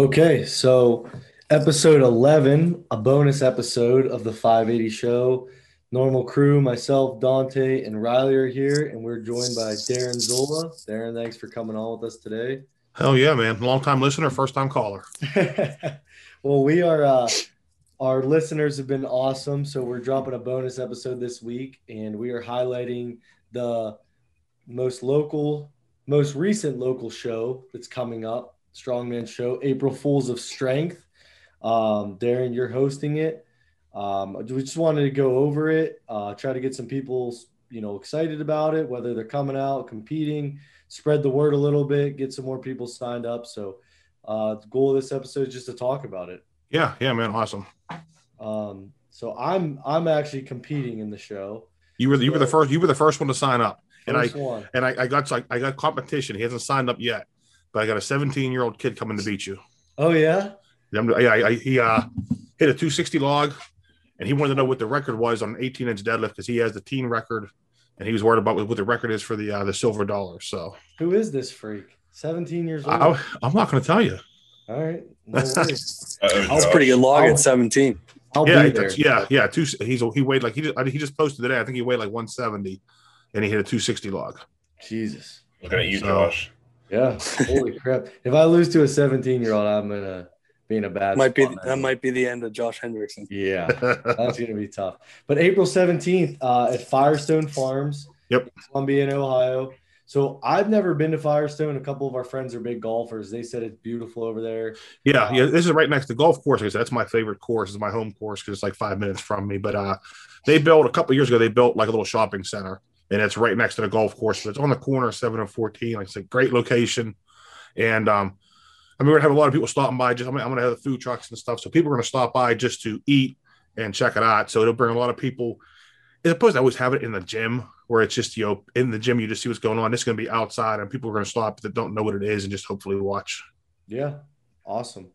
Okay, so episode 11, a bonus episode of the 580 show. Normal crew, myself, Dante, and Riley are here, and we're joined by Darren Zola. Darren, thanks for coming on with us today. Hell yeah, man. Long time listener, first time caller. well, we are, uh, our listeners have been awesome. So we're dropping a bonus episode this week, and we are highlighting the most local, most recent local show that's coming up Strongman Show, April Fools of Strength. Um, Darren, you're hosting it. Um, we just wanted to go over it, uh, try to get some people, you know, excited about it, whether they're coming out, competing, spread the word a little bit, get some more people signed up. So, uh, the goal of this episode is just to talk about it. Yeah, yeah, man, awesome. Um, so I'm I'm actually competing in the show. You were you were the first you were the first one to sign up, and I one. and I, I got I got competition. He hasn't signed up yet, but I got a 17 year old kid coming to beat you. Oh yeah. Yeah, I, I, he uh, hit a 260 log, and he wanted to know what the record was on an 18 inch deadlift because he has the teen record, and he was worried about what the record is for the uh, the silver dollar. So who is this freak? 17 years old. I, am not going to tell you. All right. No worries. that pretty good log I'll, at 17. I'll yeah, yeah, yeah. Two. He's he weighed like he just he just posted today. I think he weighed like 170, and he hit a 260 log. Jesus. Looking at you, so, Josh. Yeah. Holy crap! If I lose to a 17 year old, I'm gonna be in a bad. Might be that might be the end of Josh Hendrickson. Yeah, that's gonna be tough. But April 17th uh, at Firestone Farms. Yep. Columbiana Ohio. So I've never been to Firestone. A couple of our friends are big golfers. They said it's beautiful over there. Yeah, um, yeah. This is right next to the golf course. That's my favorite course. It's my home course because it's like five minutes from me. But uh, they built a couple years ago. They built like a little shopping center, and it's right next to the golf course. It's on the corner seven and fourteen. Like it's a great location, and um, I mean we're gonna have a lot of people stopping by. Just I'm gonna, I'm gonna have the food trucks and stuff, so people are gonna stop by just to eat and check it out. So it'll bring a lot of people. As opposed to always have it in the gym where it's just you know in the gym you just see what's going on. It's going to be outside, and people are going to stop that don't know what it is and just hopefully watch. Yeah, awesome.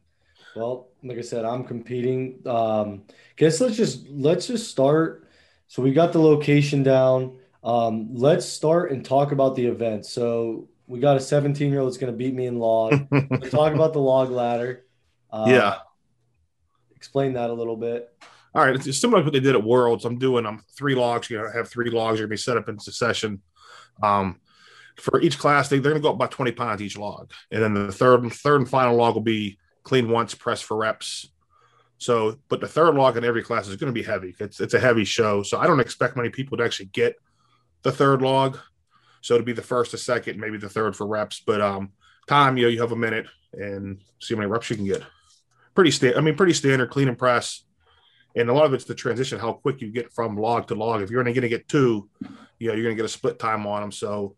Well, like I said, I'm competing. Um, guess let's just let's just start. So we got the location down. Um, let's start and talk about the event. So we got a 17 year old that's going to beat me in log. let's talk about the log ladder. Uh, yeah. Explain that a little bit all right, it's similar to what they did at Worlds. I'm doing um three logs. You know, have three logs. You're gonna be set up in succession. Um, for each class, they, they're gonna go up by 20 pounds each log, and then the third third and final log will be clean once, press for reps. So, but the third log in every class is going to be heavy. It's it's a heavy show, so I don't expect many people to actually get the third log. So to be the first, the second, maybe the third for reps. But um, time, you know, you have a minute and see how many reps you can get. Pretty sta- I mean, pretty standard, clean and press and a lot of it's the transition, how quick you get from log to log. If you're only going to get two, you know, you're going to get a split time on them. So,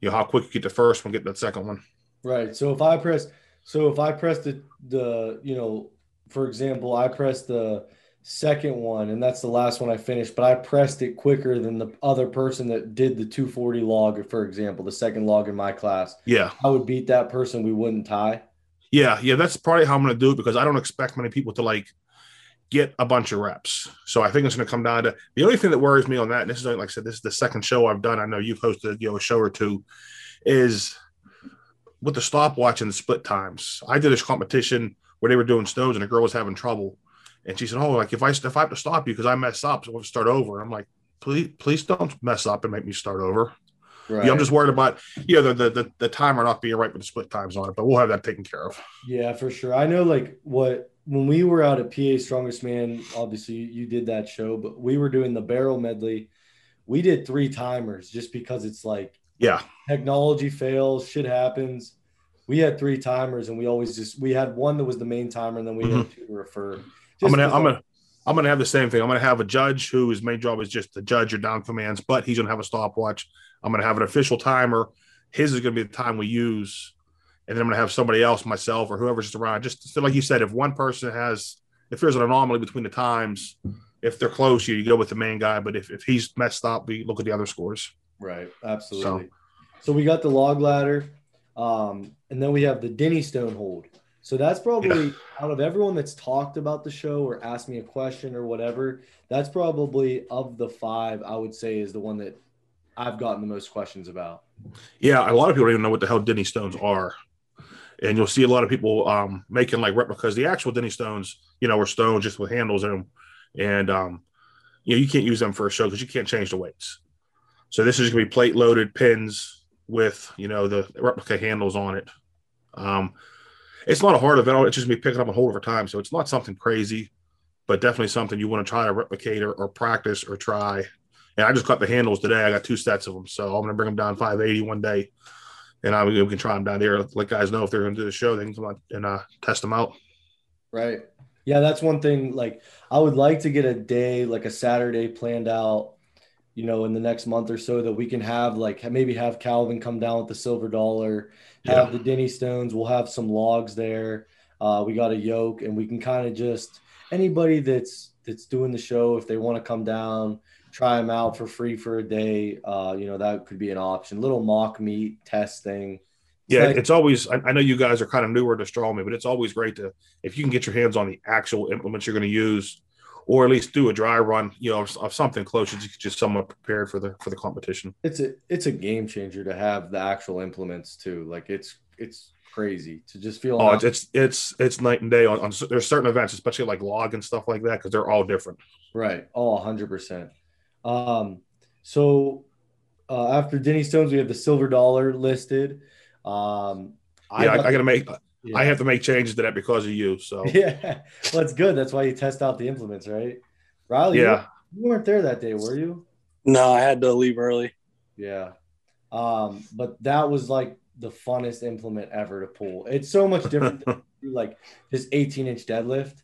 you know, how quick you get the first one, get the second one. Right. So if I press, so if I press the, the, you know, for example, I press the second one and that's the last one I finished, but I pressed it quicker than the other person that did the 240 log, for example, the second log in my class. Yeah. I would beat that person. We wouldn't tie. Yeah. Yeah. That's probably how I'm going to do it because I don't expect many people to like, get a bunch of reps. So I think it's going to come down to the only thing that worries me on that. And this is like I said, this is the second show I've done. I know you've hosted you know a show or two, is with the stopwatch and the split times. I did this competition where they were doing stones and a girl was having trouble, and she said, "Oh, like if I if I have to stop you because I mess up, so we'll start over." And I'm like, "Please, please don't mess up and make me start over." Right. Yeah, I'm just worried about you know the, the the timer not being right with the split times on it, but we'll have that taken care of. Yeah, for sure. I know like what when we were out at PA Strongest Man, obviously you did that show, but we were doing the barrel medley. We did three timers just because it's like, yeah, technology fails, shit happens. We had three timers, and we always just we had one that was the main timer, and then we mm-hmm. had two to refer. I'm gonna, I'm gonna, I'm gonna have the same thing. I'm gonna have a judge whose main job is just to judge your down commands, but he's gonna have a stopwatch. I'm gonna have an official timer. His is gonna be the time we use and then I'm going to have somebody else, myself or whoever's just around. Just so like you said, if one person has, if there's an anomaly between the times, if they're close, you, you go with the main guy. But if, if he's messed up, we look at the other scores. Right. Absolutely. So, so we got the log ladder, um, and then we have the Denny Stone hold. So that's probably yeah. out of everyone that's talked about the show or asked me a question or whatever, that's probably of the five, I would say is the one that I've gotten the most questions about. Yeah, a lot of people don't even know what the hell Denny stones are and you'll see a lot of people um, making like replicas. The actual Denny stones, you know, are stones just with handles in them, and um, you know you can't use them for a show because you can't change the weights. So this is going to be plate loaded pins with you know the replica handles on it. Um, it's not a hard event; it's just me picking up a hold over time. So it's not something crazy, but definitely something you want to try to replicate or, or practice or try. And I just got the handles today. I got two sets of them, so I'm going to bring them down 580 one day and I we can try them down there. Let guys know if they're going to do the show, they can come out and uh, test them out. Right. Yeah, that's one thing. Like, I would like to get a day, like a Saturday, planned out. You know, in the next month or so, that we can have like maybe have Calvin come down with the silver dollar, have yeah. the Denny Stones. We'll have some logs there. Uh, we got a yoke, and we can kind of just anybody that's that's doing the show if they want to come down try them out for free for a day. Uh, you know, that could be an option. Little mock meet test thing. yeah, like, it's always. I, I, know you guys are kind of newer to Strongman, but it's always great to if you can get your hands on the actual implements you're going to use, or at least do a dry run. You know, of, of something close, just just somewhat prepared for the for the competition. It's a it's a game changer to have the actual implements too. Like it's it's crazy to just feel. Oh, it's it's it's night and day on, on there's certain events, especially like log and stuff like that, because they're all different. Right. Oh, hundred percent. Um, so uh, after Denny Stones, we have the silver dollar listed. Um, I yeah, I, I got to make. Yeah. I have to make changes to that because of you. So yeah, well, that's good. That's why you test out the implements, right? Riley, yeah, you, you weren't there that day, were you? No, I had to leave early. Yeah, um, but that was like the funnest implement ever to pull. It's so much different than like this 18 inch deadlift.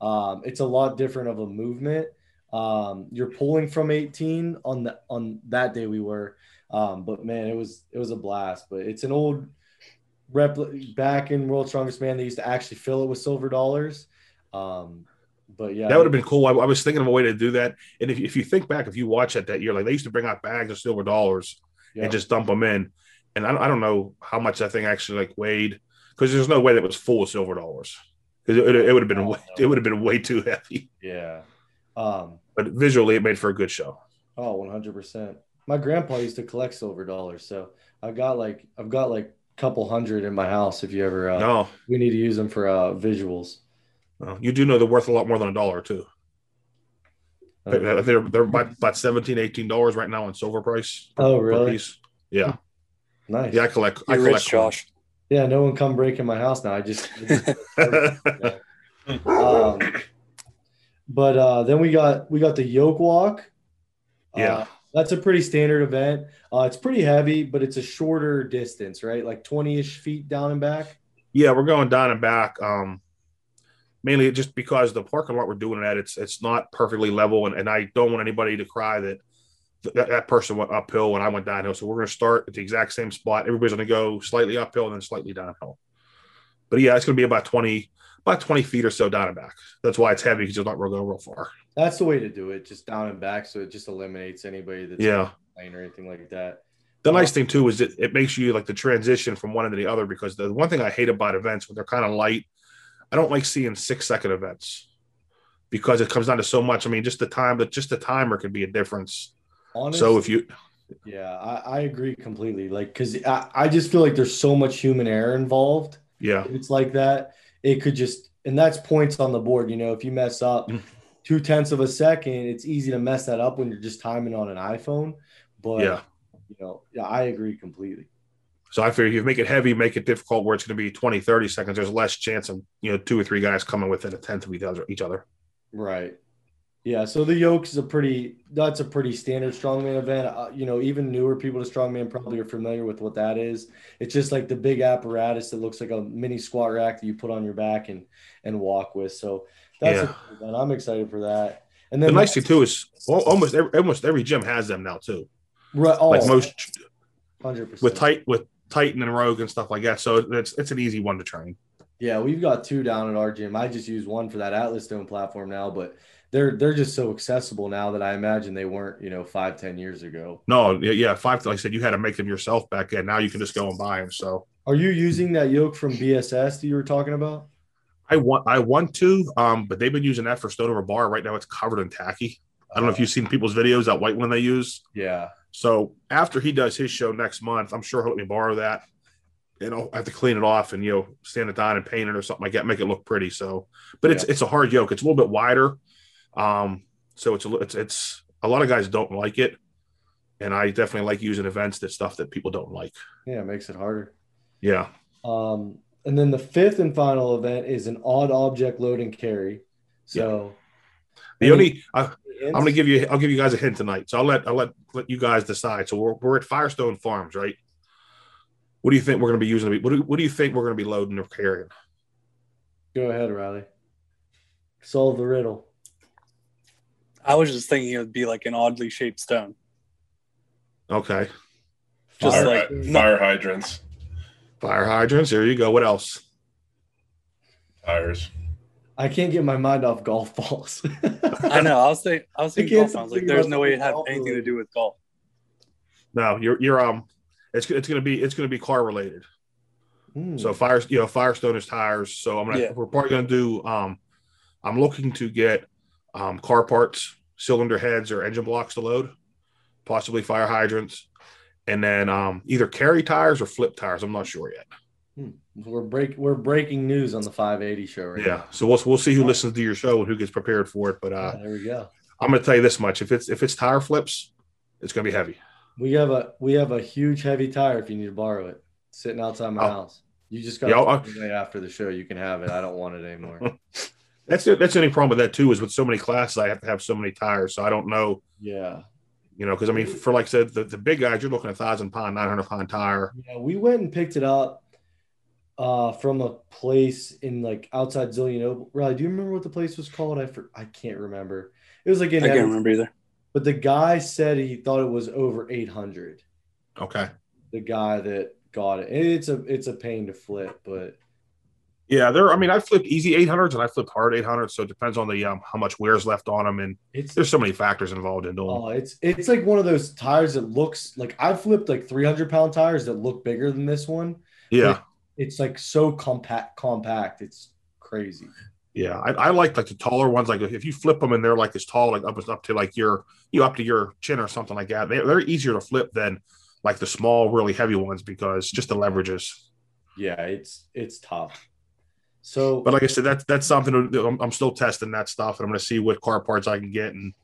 Um, it's a lot different of a movement um, you're pulling from 18 on the on that day we were, um, but man, it was it was a blast. But it's an old rep back in World Strongest Man. They used to actually fill it with silver dollars. Um, but yeah, that would have been cool. I, I, was thinking of a way to do that. And if, if you think back, if you watch it that year, like they used to bring out bags of silver dollars and just dump them in. And I don't, I don't know how much that thing actually like weighed because there's no way that was full of silver dollars. It, it, it would have been way, it would have been way too heavy. Yeah. Um, but visually, it made for a good show. Oh, 100%. My grandpa used to collect silver dollars. So I've got like, I've got like couple hundred in my house. If you ever, uh, no, we need to use them for uh, visuals. Well, you do know they're worth a lot more than a dollar too. Okay. They're they're about, about 17 18 dollars right now on silver price. Per, oh, really? Yeah. Nice. Yeah, I collect. You're I collect. Rich, Josh. Yeah, no one come break in my house now. I just. um, but uh, then we got we got the yoke walk. Yeah. That's a pretty standard event. Uh, it's pretty heavy, but it's a shorter distance, right? Like 20-ish feet down and back. Yeah, we're going down and back. Um, mainly just because the parking lot we're doing it at, it's it's not perfectly level, and, and I don't want anybody to cry that, that that person went uphill when I went downhill. So we're going to start at the exact same spot. Everybody's going to go slightly uphill and then slightly downhill. But yeah, it's going to be about 20, about 20 feet or so down and back. That's why it's heavy because you're not going real far. That's the way to do it, just down and back. So it just eliminates anybody that's yeah playing or anything like that. The nice um, thing too is it, it makes you like the transition from one end to the other because the one thing I hate about events when they're kind of light, I don't like seeing six second events because it comes down to so much. I mean, just the time, but just the timer can be a difference. Honestly, so if you, yeah, I, I agree completely. Like, cause I, I just feel like there's so much human error involved. Yeah. It's like that it could just and that's points on the board. You know, if you mess up mm. two tenths of a second, it's easy to mess that up when you're just timing on an iPhone. But yeah, you know, yeah, I agree completely. So I figure if you make it heavy, make it difficult where it's going to be 20, 30 seconds, there's less chance of, you know, two or three guys coming within a tenth of each other. Right. Yeah, so the yokes is a pretty that's a pretty standard strongman event. Uh, you know, even newer people to strongman probably are familiar with what that is. It's just like the big apparatus that looks like a mini squat rack that you put on your back and and walk with. So that's yeah. I'm excited for that. And then the nice thing too is almost every, almost every gym has them now too. Right, oh, like most, hundred percent with tight with Titan and Rogue and stuff like that. So it's it's an easy one to train. Yeah, we've got two down at our gym. I just use one for that Atlas Stone platform now, but they're they're just so accessible now that I imagine they weren't, you know, five ten years ago. No, yeah, yeah, five. Like I said, you had to make them yourself back then. Now you can just go and buy them. So, are you using that yoke from BSS that you were talking about? I want, I want to, um, but they've been using that for stone over bar. Right now, it's covered in tacky. I don't know if you've seen people's videos that white one they use. Yeah. So after he does his show next month, I'm sure he'll let me borrow that. and know, I have to clean it off and you know sand it down and paint it or something like that, make it look pretty. So, but it's it's a hard yoke. It's a little bit wider, um, so it's a it's it's a lot of guys don't like it, and I definitely like using events that stuff that people don't like. Yeah, it makes it harder. Yeah, Um, and then the fifth and final event is an odd object load and carry. So the only I, I'm gonna give you I'll give you guys a hint tonight. So I'll let I'll let let you guys decide. So we're we're at Firestone Farms, right? What do you think we're gonna be using? What do, what do you think we're gonna be loading or carrying? go ahead, Riley. Solve the riddle. I was just thinking it would be like an oddly shaped stone. Okay, Just fire, like- hy- fire hydrants, fire hydrants. There you go. What else? tires. I can't get my mind off golf balls. I know. I was thinking. I was I thinking golf. I was like, there's no way it had anything to do with golf. No, you're you're um, it's it's gonna be it's gonna be car related. Hmm. So fire, you know, Firestone is tires. So I'm gonna Yeah. we're probably gonna do um, I'm looking to get um car parts, cylinder heads, or engine blocks to load, possibly fire hydrants, and then um either carry tires or flip tires. I'm not sure yet. we're break we're breaking news on the 580 show right Yeah, so we'll we'll see who listens to your show and who gets prepared for it. But uh, Yeah, there we go. I'm gonna tell you this much: if it's if it's tire flips, it's gonna be heavy. We have a we have a huge heavy tire if you need to borrow it, sitting outside my Oh. house. You just got Yeah, to after the show. You can have it. I don't want it anymore. That's the, that's the only problem with that too is with so many classes I have to have so many tires. So I don't know, yeah, you know, because I mean, for like I said, the, the big guys, you're looking at a thousand pound, nine hundred pound tire. yeah. We went and picked it up uh, from a place in like outside Zillion. Riley, do you remember what the place was called? I for, I can't remember. It was like in I can't remember either. but the guy said he thought it was over 800. Okay. The guy that got it. It's a it's a pain to flip, but Yeah, there. I mean, I flipped easy 800s and I flipped hard 800s, so it depends on the um, how much wear's left on them, and it's there's so many factors involved in doing. Oh, it's it's like one of those tires that looks like I've flipped like 300 pound tires that look bigger than this one. yeah, It's like so compact, compact. It's crazy. yeah. I, I like like the taller ones. Like if you flip them and they're like as tall, like up up to like your you know, up to your chin or something like that. They, they're easier to flip than like the small, really heavy ones because just the leverages. Yeah, it's it's tough. So But like I said, that's that's something I'm, I'm still testing that stuff, and I'm going to see what car parts I can get, and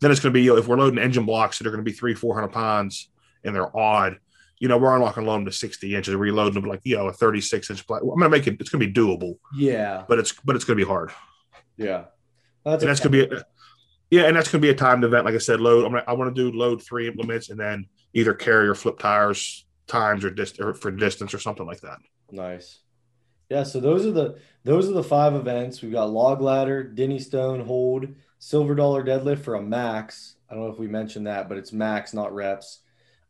then it's going to be if we're loading engine blocks that are going to be three, four hundred pounds, and they're odd. You know, we're to load them to 60 inches, reloading them like you know a 36 inch. Pla- I'm going to make it. It's going to be doable, yeah, but it's but it's going to be hard, yeah, that's, and that's going to be a, yeah, and that's going to be a timed event. Like I said, load. I'm gonna, I want to do load three implements, and then either carry or flip tires times or dist or for distance or something like that. nice. Yeah, so those are the those are the five events. We've got log ladder, Denny Stone, hold, silver dollar deadlift for a max. I don't know if we mentioned that, but it's max, not reps.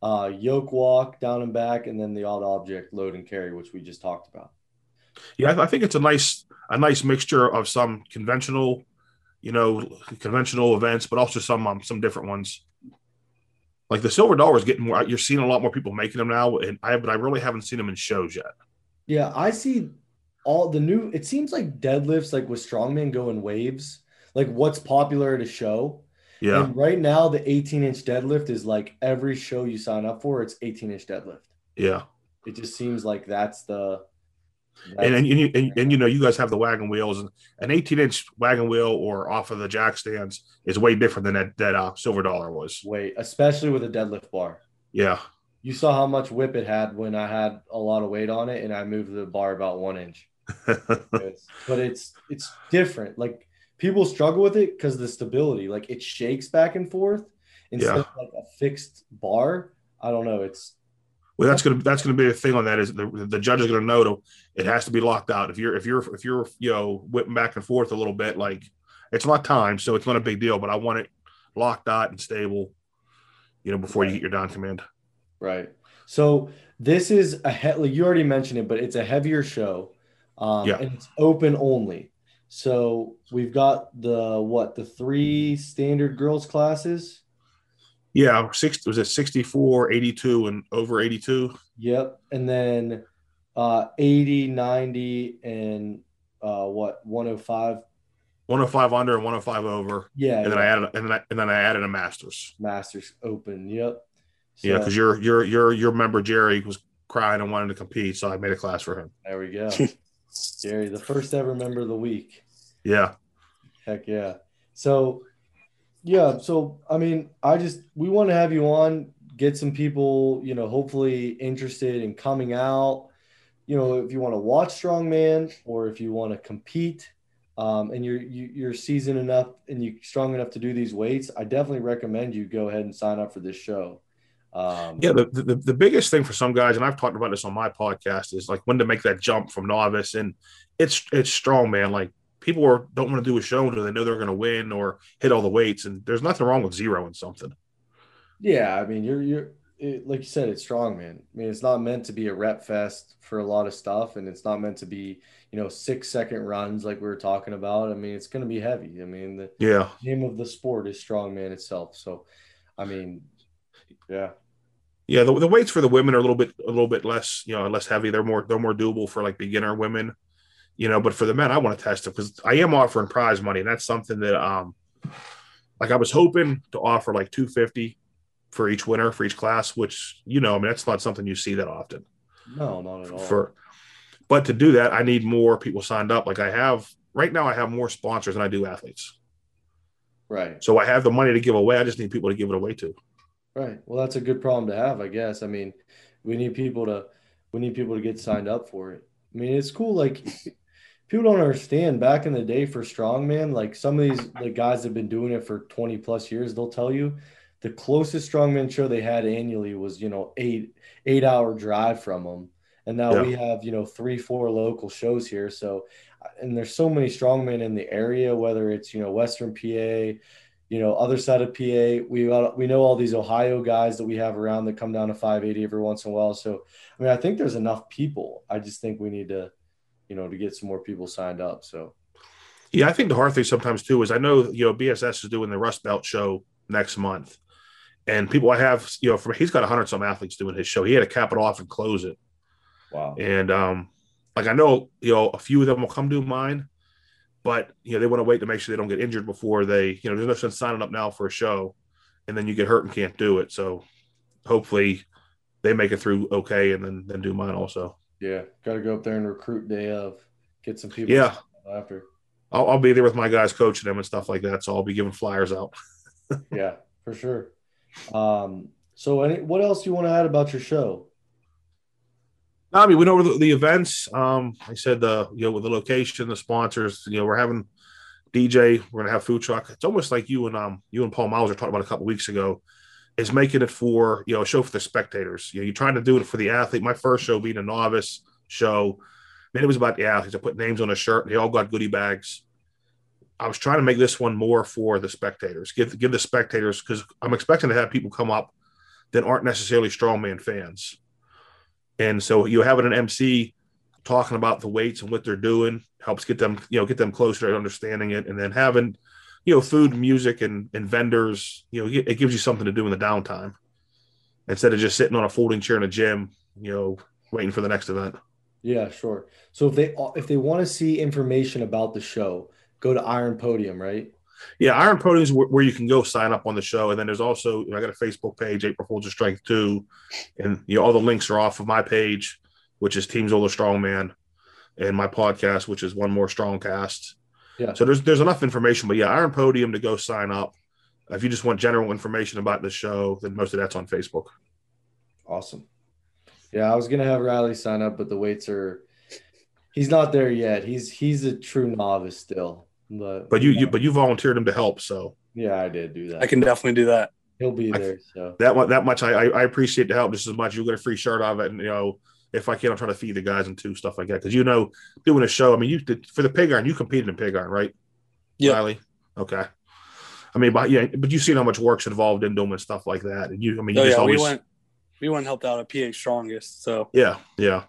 Uh, yoke walk down and back, and then the odd object load and carry, which we just talked about. Yeah, I, I think it's a nice a nice mixture of some conventional, you know, conventional events, but also some um, some different ones. Like the silver dollar is getting more. You're seeing a lot more people making them now, and I but I really haven't seen them in shows yet. Yeah, I see all the new. It seems like deadlifts, like with strongman, go in waves. Like what's popular at a show. Yeah, And right now, the 18 inch deadlift is like every show you sign up for, it's 18 inch deadlift. yeah, It just seems like that's the. and that's- and, you, and and you know you guys have the wagon wheels, and an 18 inch wagon wheel or off of the jack stands is way different than that that uh, silver dollar was. weight, especially with a deadlift bar. Yeah, You saw how much whip it had when I had a lot of weight on it, and I moved the bar about one inch. But it's it's different. Like people struggle with it because the stability, like it shakes back and forth instead Yeah. of like a fixed bar. I don't know. It's Well, that's gonna that's gonna be a thing on that is the, the judge is gonna know to, it has to be locked out. If you're if you're if you're you know whipping back and forth a little bit, like it's not time, so it's not a big deal. But I want it locked out and stable, you know, before you get your down command. right. So this is a he- like you already mentioned it, but it's a heavier show, um, Yeah. and it's open only. So we've got the what the three standard girls classes. Yeah, six was it 64, 82, and over 82. Yep. And then uh 80, 90, and uh what 105. 105 under and 105 over. Yeah. And then. I added and then I, and then I added a masters. Masters open. Yep. Yeah, So- because your your your your member Jerry was crying and wanting to compete, so I made a class for him. There we go. Gary, the first ever member of the week. Yeah. Heck yeah. So, yeah. So, I mean, I just, we want to have you on, get some people, you know, hopefully interested in coming out. You know, if you want to watch strongman or if you want to compete um, and you're, you, you're seasoned enough and you're strong enough to do these weights, I definitely recommend you go ahead and sign up for this show. Um, yeah, the, the, the biggest thing for some guys, and I've talked about this on my podcast, is like when to make that jump from novice, and it's it's strong, man. Like people are, don't want to do a show until they know they're going to win or hit all the weights, and there's nothing wrong with zero in something. Yeah, I mean, you're you're it, like you said, it's strong, man. I mean, it's not meant to be a rep fest for a lot of stuff, and it's not meant to be you know six second runs like we were talking about. I mean, it's going to be heavy. I mean, the yeah name of the sport is strongman itself. So, I mean, yeah. Yeah, the, the weights for the women are a little bit a little bit less, you know, less heavy. They're more they're more doable for like beginner women, you know. But for the men, I want to test them because I am offering prize money, and that's something that um, like I was hoping to offer like two fifty for each winner for each class, which you know, I mean, that's not something you see that often. No, not at all. For, but to do that, I need more people signed up. Like I have right now, I have more sponsors than I do athletes. Right. So I have the money to give away. I just need people to give it away to. Right. Well, that's a good problem to have, I guess. I mean, we need people to we need people to get signed up for it. I mean, it's cool. Like people don't understand. Back in the day for strongman, like some of these the guys have been doing it for twenty plus years, they'll tell you the closest strongman show they had annually was you know eight eight hour drive from them, and now yeah. we have you know three four local shows here. So, and there's so many strongmen in the area, whether it's you know Western PA you know, other side of PA, we we know all these Ohio guys that we have around that come down to 580 every once in a while. So, I mean, I think there's enough people. I just think we need to, you know, to get some more people signed up. So, yeah, I think the hard thing sometimes too is I know you know BSS is doing the Rust Belt show next month, and people I have, you know, from he's got a 100 some athletes doing his show. He had to cap it off and close it. Wow. And um, like I know, you know, a few of them will come do mine but you know they want to wait to make sure they don't get injured before they you know there's no sense signing up now for a show and then you get hurt and can't do it. So hopefully they make it through okay and then then do mine also. Yeah got to go up there and recruit day of get some people yeah. after. I'll, I'll, be there with my guys coaching them and stuff like that so i'll be giving flyers out. Yeah for sure. Um so any what else do you want to add about your show I mean, we know the, the events. Um, I said the you know with the location, the sponsors. You know, we're having DJ. We're gonna have food truck. It's almost like you and um you and Paul Miles were talking about a couple weeks ago. Is making it for you know a show for the spectators. You know, you're trying to do it for the athlete. My first show being a novice show, man, it was about the athletes. I put names on a shirt. They all got goodie bags. I was trying to make this one more for the spectators. Give give the spectators because I'm expecting to have people come up that aren't necessarily strongman fans and so you having an MC talking about the weights and what they're doing helps get them, you know, get them closer to understanding it. And then having, you know, food, music, and and vendors, you know, it gives you something to do in the downtime instead of just sitting on a folding chair in a gym, you know, waiting for the next event. Yeah, sure. So if they if they want to see information about the show, go to Iron Podium, right? Yeah, Iron Podium is where, where, you can go sign up on the show, and then there's also I got a Facebook page, April Fools Strength Two, and you know all the links are off of my page, which is Team Zola Strongman, and my podcast, which is One More Strongcast. Yeah. So there's there's enough information, but yeah, Iron Podium to go sign up. If you just want general information about the show, then most of that's on Facebook. Awesome. Yeah, I was gonna have Riley sign up, but the weights are he's not there yet. He's he's a true novice still. But but you, you but you volunteered him to help, so yeah, I did do that. I can definitely do that. He'll be there. So that that much, I I appreciate the help just as much. You get a free shirt of it, and you know if I can, I'm trying to feed the guys and two stuff like that. Because you know, doing a show, I mean, you did for the pig iron, you competed in pig iron, right? Yeah. Riley? Okay. I mean, but yeah, but you've seen how much work's involved in doing stuff like that, and you, I mean, you oh, yeah, always... we went, we went and helped out at PA Strongest, so yeah, yeah,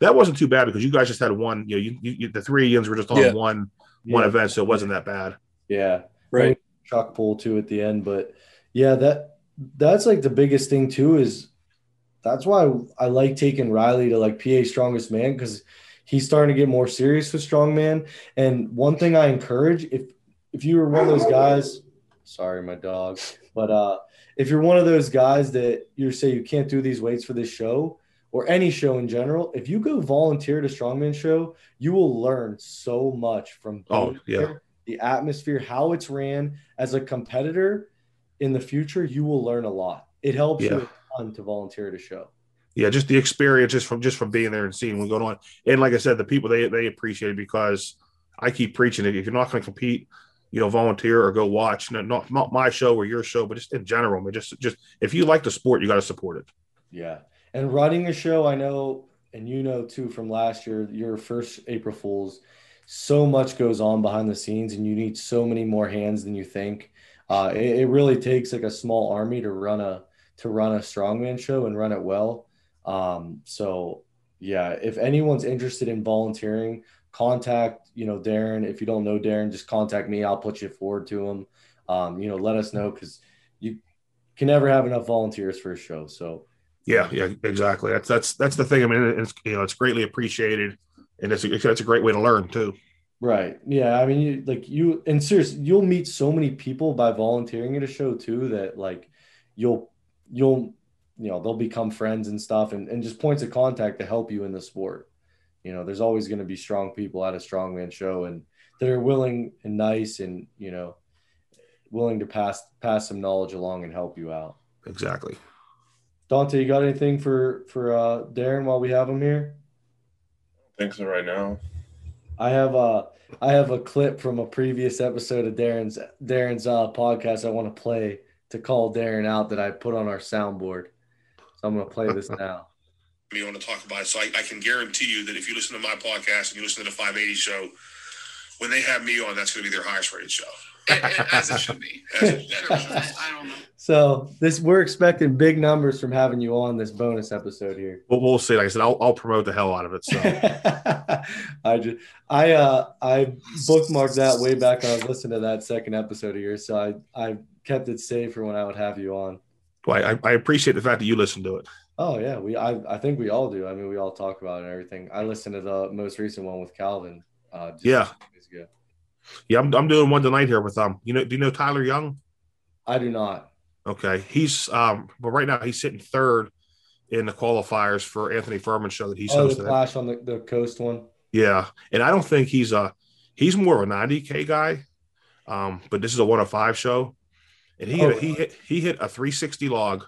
that wasn't too bad because you guys just had one. You know, you, you the three Ians were just on yeah. one one event, so it wasn't that bad. Yeah, right. truck pull too at the end, but yeah, that that's like the biggest thing too is that's why I like taking Riley to like PA Strongest Man because he's starting to get more serious with strongman. And one thing I encourage if if you were one of those guys, sorry, my dog, but uh, if you're one of those guys that you say you can't do these weights for this show, or any show in general, if you go volunteer to strongman show, you will learn so much from Oh, yeah. the atmosphere, how it's ran. As a competitor in the future, you will learn a lot. It helps Yeah. you a ton to volunteer at a show. yeah, just the experience just from just from being there and seeing what's going on. And like I said, the people they they appreciate it because I keep preaching it. If you're not going to compete, you know, volunteer or go watch. No, Not not my show or your show, but just in general. But just just if you like the sport, you got to support it. Yeah. And running a show, I know, and you know too from last year, your first April Fools, so much goes on behind the scenes, and you need so many more hands than you think. Uh, it, it really takes like a small army to run a to run a strongman show and run it well. Um, so yeah, if anyone's interested in volunteering, contact you know Darren. If you don't know Darren, just contact me. I'll put you forward to him. Um, you know, let us know because you can never have enough volunteers for a show. So Yeah, yeah, exactly. That's that's that's the thing. I mean, it's you know, it's greatly appreciated, and it's a, it's a great way to learn too. Right. Yeah. I mean, you, like you, and seriously, you'll meet so many people by volunteering at a show too that like you'll, you'll, you know, they'll become friends and stuff and, and just points of contact to help you in the sport. You know, there's always going to be strong people at a strongman show and that are willing and nice and, you know, willing to pass, pass some knowledge along and help you out. Exactly. Dante, you got anything for, for, uh, Darren while we have him here? I think so right now. I have a I have a clip from a previous episode of Darren's Darren's uh, podcast. I want to play to call Darren out that I put on our soundboard. So I'm going to play this now. me want to talk about it. So I, I can guarantee you that if you listen to my podcast and you listen to the 580 show, when they have me on, that's going to be their highest rated show. As it should be. It- should. I don't know. So this we're expecting big numbers from having you on this bonus episode here. Well, we'll see. Like I said, I'll, I'll promote the hell out of it. So I just I uh I bookmarked that way back when I was listening to that second episode of yours. So I I kept it safe for when I would have you on. well, I, I appreciate the fact that you listen to it. Oh yeah, we I, I think we all do. I mean, we all talk about it and everything. I listened to the most recent one with Calvin. Uh, just Yeah. ago. Yeah, I'm, I'm doing one tonight here with um. You know, do you know Tyler Young? I do not. Okay, he's um, but right now he's sitting third in the qualifiers for Anthony Furman's show that he's oh, the hosting. clash on the, the coast one. Yeah, and I don't think he's a he's more of a 90k guy, um, but this is a 105 show, and he Oh, hit, he hit he hit a 360 log,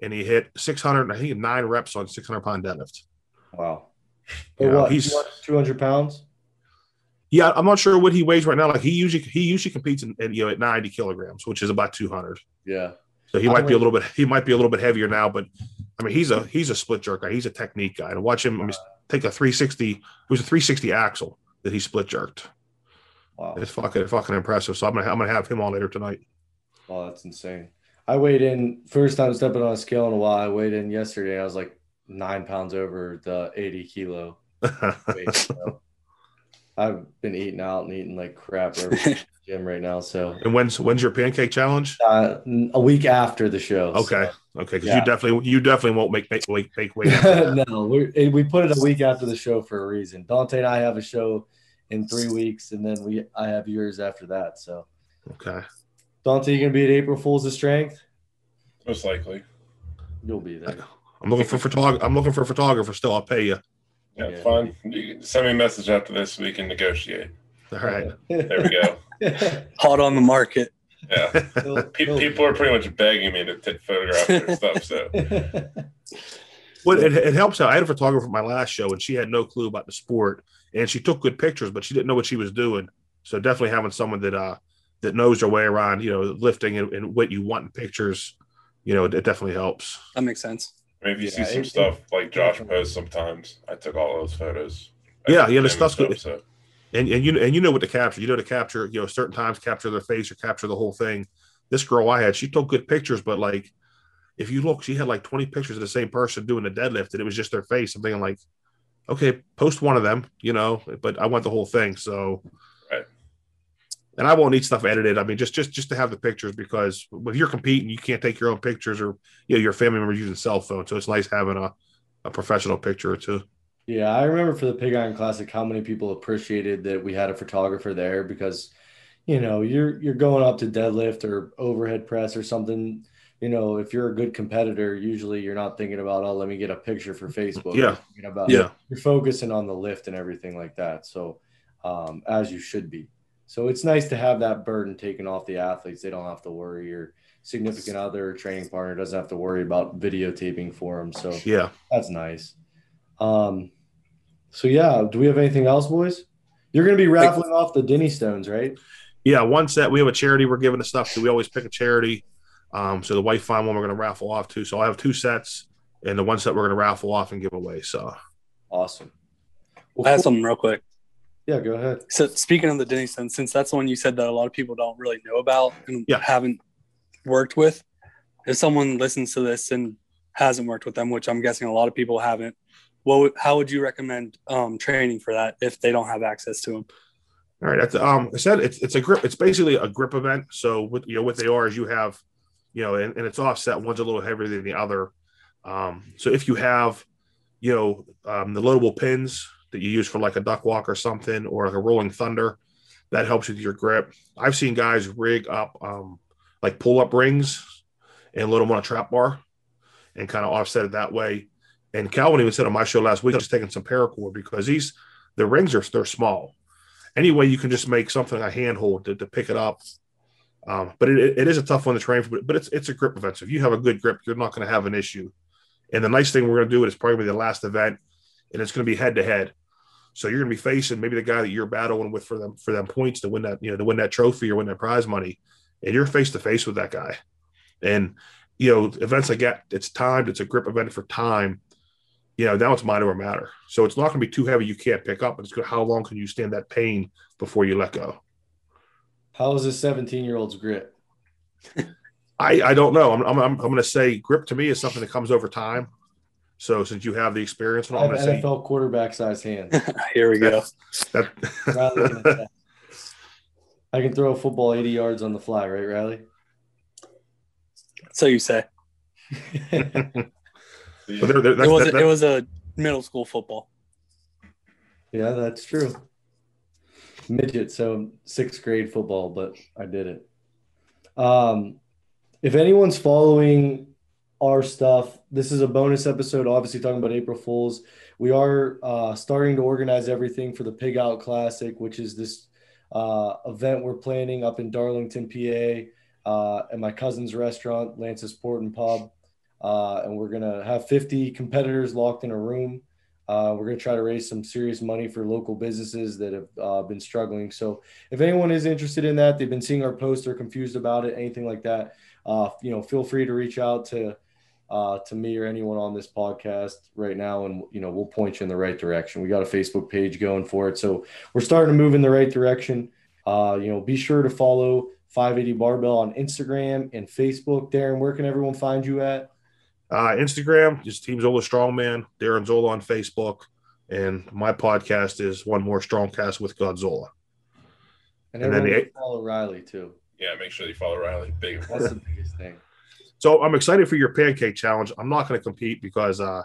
and he hit 600. I think nine reps on 600 pound deadlift. Wow. But what? he's- Two hundred pounds. Yeah, I'm not sure what he weighs right now. Like he usually he usually competes in, in, you know at 90 kilograms, which is about 200. Yeah. So he I might be a little bit he might be a little bit heavier now, but I mean he's a he's a split jerk guy. He's a technique guy. To watch him I mean, take a 360, it was a 360 axle that he split jerked. Wow. It's fucking fucking impressive. So I'm gonna I'm gonna have him on later tonight. Wow, that's insane. I weighed in first time stepping on a scale in a while. I weighed in yesterday. I was like nine pounds over the eighty kilo weight. So I've been eating out and eating like crap at the gym right now. So and when's when's your pancake challenge? uh, a week after the show. so- Okay, okay, because Yeah. you definitely you definitely won't make make weight make weight. no, we we put it a week after the show for a reason. Dante and I have a show in three weeks, and then we I have yours after that. So okay, Dante, you gonna be at April Fools of Strength? Most likely. You'll be there. I'm looking for photog. I'm looking for a photographer still. I'll pay you. Yeah, Yeah. fine. Send me a message after this. We can negotiate. All right. There we go. Hot on the market. Yeah. Pe- people are pretty much begging me to t- photograph their stuff. So Well, it, it helps out. I had a photographer at my last show, and she had no clue about the sport, and she took good pictures, but she didn't know what she was doing. So definitely having someone that uh that knows their way around, you know, lifting and, and what you want in pictures, you know, it, it definitely helps. That makes sense. I mean, if you Yeah, see some it- stuff like Josh posts sometimes, I took all those photos. Yeah, yeah, the stuff's good. stuff, So And and you and you know what to capture. You know to capture, you know, certain times capture their face or capture the whole thing. This girl I had, she took good pictures, but like if you look, she had like 20 pictures of the same person doing a deadlift, and it was just their face. I'm thinking like, okay, post one of them, you know, but I want the whole thing. So. And I won't need stuff edited. I mean, just just just to have the pictures because if you're competing, you can't take your own pictures or you know your family members using cell phone. So it's nice having a, a professional picture or two. Yeah, I remember for the Pig Iron Classic how many people appreciated that we had a photographer there because, you know, you're you're going up to deadlift or overhead press or something. you know, if you're a good competitor, usually you're not thinking about, oh, let me get a picture for Facebook. Yeah. You're about, Yeah. you're focusing on the lift and everything like that. So, um, as you should be. So it's nice to have that burden taken off the athletes. They don't have to worry. Your significant other, or training partner doesn't have to worry about videotaping for them. So Yeah. that's nice. Um, so yeah, do we have anything else, boys? You're going to be raffling off the Denny stones, right? Yeah. One set. We have a charity we're giving the stuff to. We always pick a charity. Um, so the white fine one we're going to raffle off too. So I have two sets, and the one set we're going to raffle off and give away. So Awesome. I have something real quick. Yeah, go ahead. So speaking of the Denny Stone, since that's the one you said that a lot of people don't really know about and Yeah. haven't worked with, if someone listens to this and hasn't worked with them, which I'm guessing a lot of people haven't, what would, how would you recommend um, training for that if they don't have access to them? All right. That's um. I said it's it's a grip. It's basically a grip event. So what you know what they are is you have, you know, and, and it's offset. One's a little heavier than the other. Um. So if you have, you know, um, the loadable pins that you use for like a duck walk or something, or like a rolling thunder, that helps with your grip. I've seen guys rig up um like pull up rings and load them on a trap bar, and kind of offset it that way. And Calvin even said on my show last week, I was taking some paracord because these the rings are they're small anyway, you can just make something a handhold to, to pick it up. Um, but it, it is a tough one to train for, but it's it's a grip event. So if you have a good grip, you're not going to have an issue. And the nice thing we're going to do is probably the last event, and it's going to be head to head. So you're going to be facing maybe the guy that you're battling with for them for them points to win that you know to win that trophy or win that prize money, and you're face to face with that guy. And you know events like that, it's timed. It's a grip event for time you know, now it's mind over matter. So it's not going to be too heavy. You can't pick up. But it's good. How long can you stand that pain before you let go? How is a 17 year old's grip? I, I don't know. I'm, I'm, I'm, going to say grip to me is something that comes over time. So since you have the experience, I I'm have going to say NFL quarterback size hands. Here we go. that, Riley. I can throw a football 80 yards on the fly, right, Riley? So you say but there, there, it was that, that, it was a middle school football. yeah, that's true. Midget, so sixth grade football, but I did it. Um, if anyone's following our stuff, this is a bonus episode, obviously talking about April Fools. We are uh, starting to organize everything for the Pig Out Classic, which is this uh, event we're planning up in Darlington, PA, uh, at my cousin's restaurant, Lance's Port and Pub. Uh, and we're going to have 50 competitors locked in a room. Uh, we're going to try to raise some serious money for local businesses that have uh, been struggling. So, if anyone is interested in that, they've been seeing our posts, they're confused about it, anything like that, uh, you know, feel free to reach out to uh, to me or anyone on this podcast right now, and you know, we'll point you in the right direction. We got a Facebook page going for it, so we're starting to move in the right direction. Uh, you know, be sure to follow 580 Barbell on Instagram and Facebook. Darren, where can everyone find you at? uh, Instagram, just Team Zola Strongman, Darren Zola on Facebook. And my podcast is One More Strongcast with Godzilla. And, And then everyone the- follow Riley too. Yeah, make sure you follow Riley. Big That's the biggest thing. So I'm excited for your pancake challenge. I'm not going to compete because uh,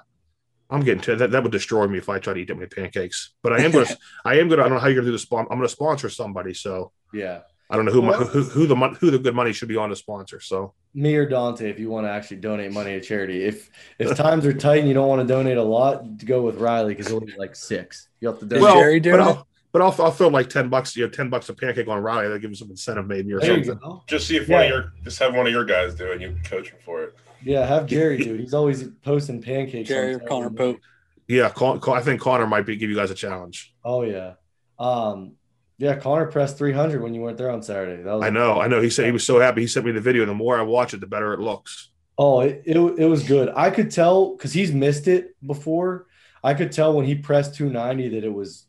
I'm getting to that. That would destroy me if I try to eat that many pancakes. But I am going to. I am going to. I don't know how you're going to do the spawn. I'm going to sponsor somebody. So Yeah. I don't know who, my, who who the who the good money should be on to sponsor. So me or Dante if you want to actually donate money to charity. If if times are tight and you don't want to donate a lot, go with Riley because he'll need like six. You have to Did donate. Jerry do but it? I'll, but I'll, I'll throw like ten bucks. You know, ten bucks a pancake on Riley. That'll give him some incentive maybe or there you something. Just see if one of your just have one of your guys do it and you can coach him for it. Yeah, have Jerry do it. He's always posting pancakes. Jerry or Connor Pope. Yeah, Con, Con, I think Connor might be give you guys a challenge. Oh yeah. Um yeah, Connor pressed 300 when you went there on Saturday. That was I know, I know. He said he was so happy. He sent me the video. The more I watch it, the better it looks. Oh, it, it, it was good. I could tell because he's missed it before. I could tell when he pressed 290 that it was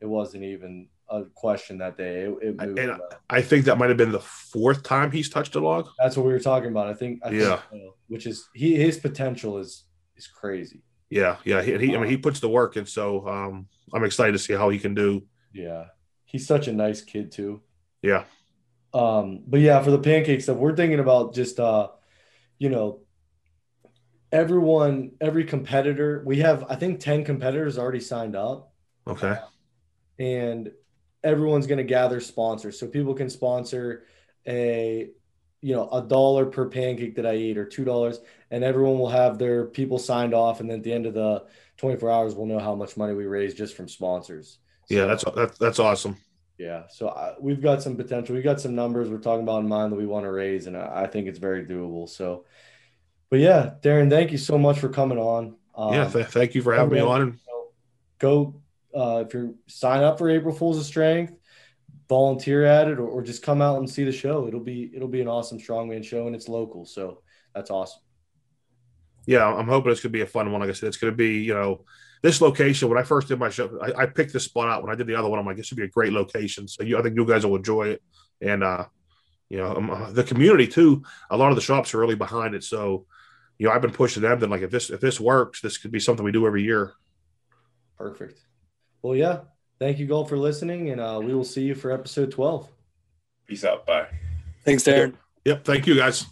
it wasn't even a question that day. It, it. And-. I think that might have been the fourth time he's touched a log. That's what we were talking about. I think. I Yeah. Think which is he his potential is is crazy. Yeah, yeah. He, he I mean, he puts the work, and so um, I'm excited to see how he can do. Yeah, he's such a nice kid too. Yeah, Um, but yeah, for the pancake stuff, we're thinking about just uh, you know, everyone, every competitor. We have, I think, ten competitors already signed up, okay, and everyone's going to gather sponsors, so people can sponsor a you know, a dollar per pancake that I eat or two dollars, and everyone will have their people signed off, and then at the end of the 24 hours, we'll know how much money we raised just from sponsors. So, Yeah, that's that's that's awesome. yeah. So I, we've got some potential. We've got some numbers we're talking about in mind that we want to raise, and I, I think it's very doable. So, but yeah, Darren, thank you so much for coming on. Um, yeah, th- thank you for having me on. And go uh, if you're sign up for April Fools of Strength, volunteer at it, or, or just come out and see the show. It'll be it'll be an awesome strongman show, and it's local, so that's awesome. yeah, I'm hoping it's gonna be a fun one. Like I said, it's gonna be you know this location. When I first did my show, I, I picked this spot out. When I did the other one, I'm like, this would be a great location. So you, I think you guys will enjoy it, and uh, you know um, the community too. A lot of the shops are really behind it, so you know I've been pushing them. Then like if this if this works, this could be something we do every year. Perfect. Well, yeah. Thank you all for listening, and uh, we will see you for episode 12. Peace out. Bye. Thanks, Darren. Yep. Thank you guys.